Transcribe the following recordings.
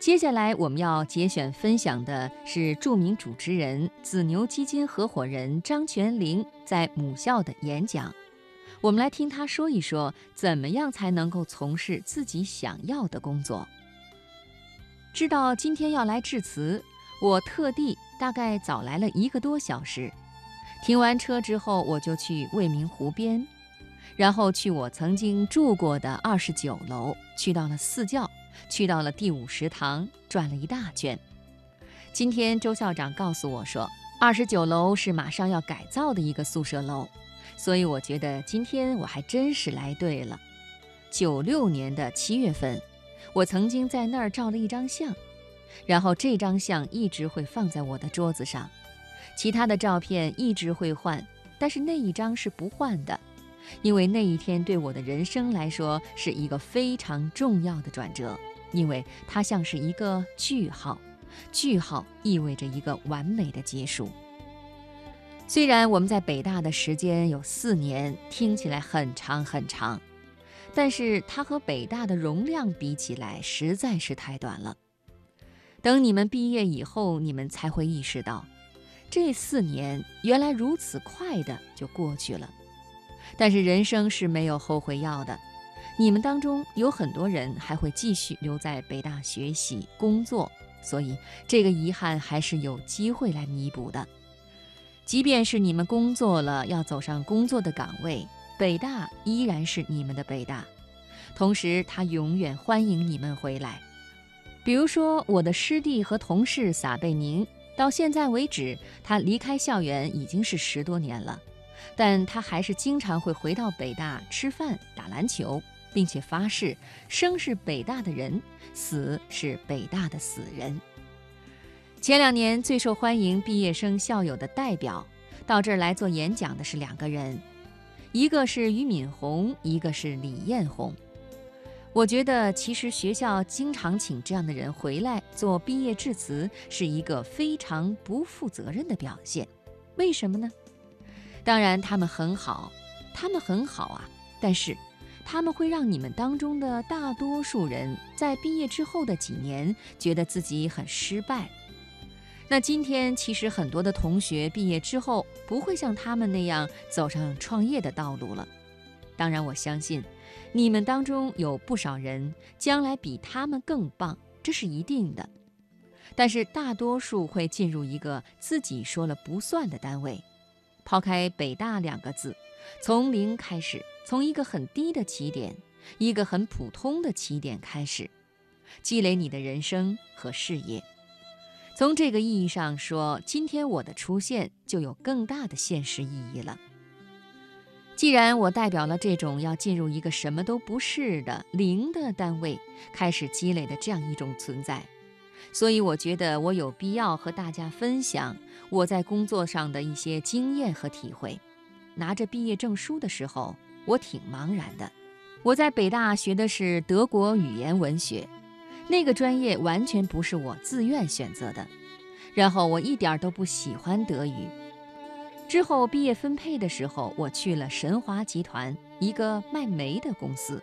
接下来我们要节选分享的是著名主持人紫牛基金合伙人张泉灵在母校的演讲。我们来听他说一说，怎么样才能够从事自己想要的工作。知道今天要来致辞，我特地大概早来了一个多小时。停完车之后，我就去未名湖边，然后去我曾经住过的二十九楼，去到了四教。去到了第五食堂，转了一大圈。今天周校长告诉我说，二十九楼是马上要改造的一个宿舍楼，所以我觉得今天我还真是来对了。九六年的七月份，我曾经在那儿照了一张相，然后这张相一直会放在我的桌子上，其他的照片一直会换，但是那一张是不换的，因为那一天对我的人生来说是一个非常重要的转折。因为它像是一个句号，句号意味着一个完美的结束。虽然我们在北大的时间有四年，听起来很长很长，但是它和北大的容量比起来实在是太短了。等你们毕业以后，你们才会意识到，这四年原来如此快的就过去了。但是人生是没有后悔药的。你们当中有很多人还会继续留在北大学习工作，所以这个遗憾还是有机会来弥补的。即便是你们工作了，要走上工作的岗位，北大依然是你们的北大，同时他永远欢迎你们回来。比如说我的师弟和同事撒贝宁，到现在为止，他离开校园已经是十多年了，但他还是经常会回到北大吃饭、打篮球。并且发誓，生是北大的人，死是北大的死人。前两年最受欢迎毕业生校友的代表，到这儿来做演讲的是两个人，一个是俞敏洪，一个是李彦宏。我觉得，其实学校经常请这样的人回来做毕业致辞，是一个非常不负责任的表现。为什么呢？当然，他们很好，他们很好啊，但是。他们会让你们当中的大多数人在毕业之后的几年觉得自己很失败。那今天其实很多的同学毕业之后不会像他们那样走上创业的道路了。当然，我相信你们当中有不少人将来比他们更棒，这是一定的。但是大多数会进入一个自己说了不算的单位，抛开北大两个字，从零开始。从一个很低的起点，一个很普通的起点开始，积累你的人生和事业。从这个意义上说，今天我的出现就有更大的现实意义了。既然我代表了这种要进入一个什么都不是的零的单位，开始积累的这样一种存在，所以我觉得我有必要和大家分享我在工作上的一些经验和体会。拿着毕业证书的时候。我挺茫然的，我在北大学的是德国语言文学，那个专业完全不是我自愿选择的。然后我一点都不喜欢德语。之后毕业分配的时候，我去了神华集团，一个卖煤的公司。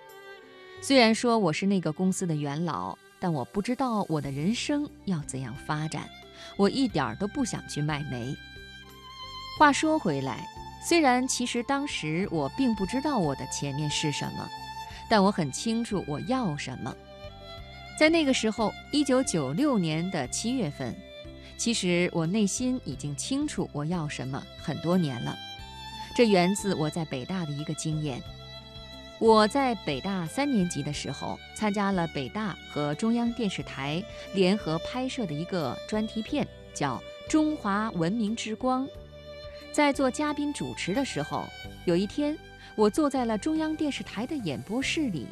虽然说我是那个公司的元老，但我不知道我的人生要怎样发展。我一点都不想去卖煤。话说回来。虽然其实当时我并不知道我的前面是什么，但我很清楚我要什么。在那个时候，一九九六年的七月份，其实我内心已经清楚我要什么很多年了。这源自我在北大的一个经验。我在北大三年级的时候，参加了北大和中央电视台联合拍摄的一个专题片，叫《中华文明之光》。在做嘉宾主持的时候，有一天，我坐在了中央电视台的演播室里，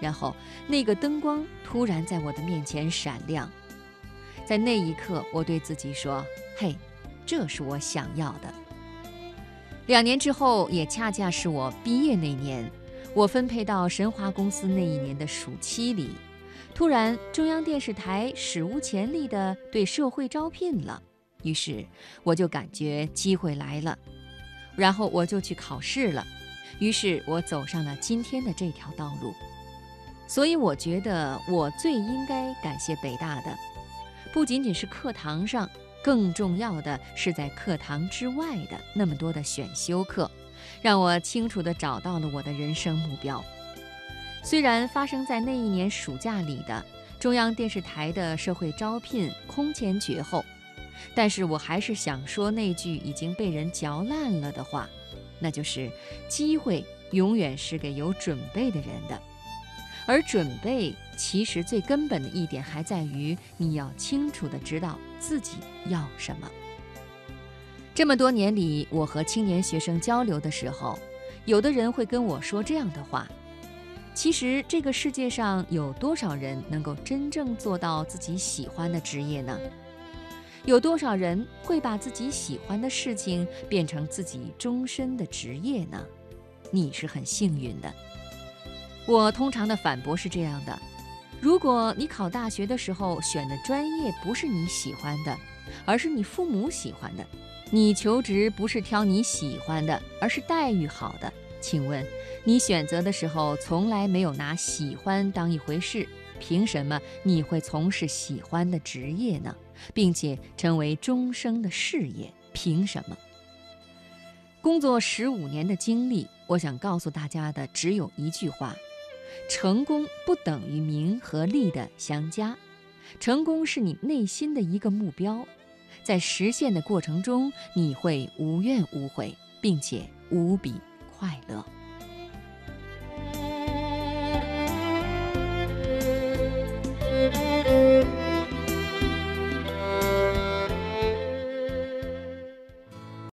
然后那个灯光突然在我的面前闪亮，在那一刻，我对自己说：“嘿，这是我想要的。”两年之后，也恰恰是我毕业那年，我分配到神华公司那一年的暑期里，突然中央电视台史无前例地对社会招聘了。于是我就感觉机会来了，然后我就去考试了。于是我走上了今天的这条道路。所以我觉得我最应该感谢北大的，不仅仅是课堂上，更重要的是在课堂之外的那么多的选修课，让我清楚地找到了我的人生目标。虽然发生在那一年暑假里的中央电视台的社会招聘空前绝后，但是我还是想说那句已经被人嚼烂了的话，那就是机会永远是给有准备的人的。而准备其实最根本的一点，还在于你要清楚地知道自己要什么。这么多年里，我和青年学生交流的时候，有的人会跟我说这样的话：其实这个世界上有多少人能够真正做到自己喜欢的职业呢？有多少人会把自己喜欢的事情变成自己终身的职业呢？你是很幸运的。我通常的反驳是这样的：如果你考大学的时候选的专业不是你喜欢的，而是你父母喜欢的；你求职不是挑你喜欢的，而是待遇好的，请问你选择的时候从来没有拿喜欢当一回事，凭什么你会从事喜欢的职业呢？并且成为终生的事业？凭什么？工作十五年的经历，我想告诉大家的只有一句话。成功不等于名和利的相加，成功是你内心的一个目标，在实现的过程中，你会无怨无悔，并且无比快乐。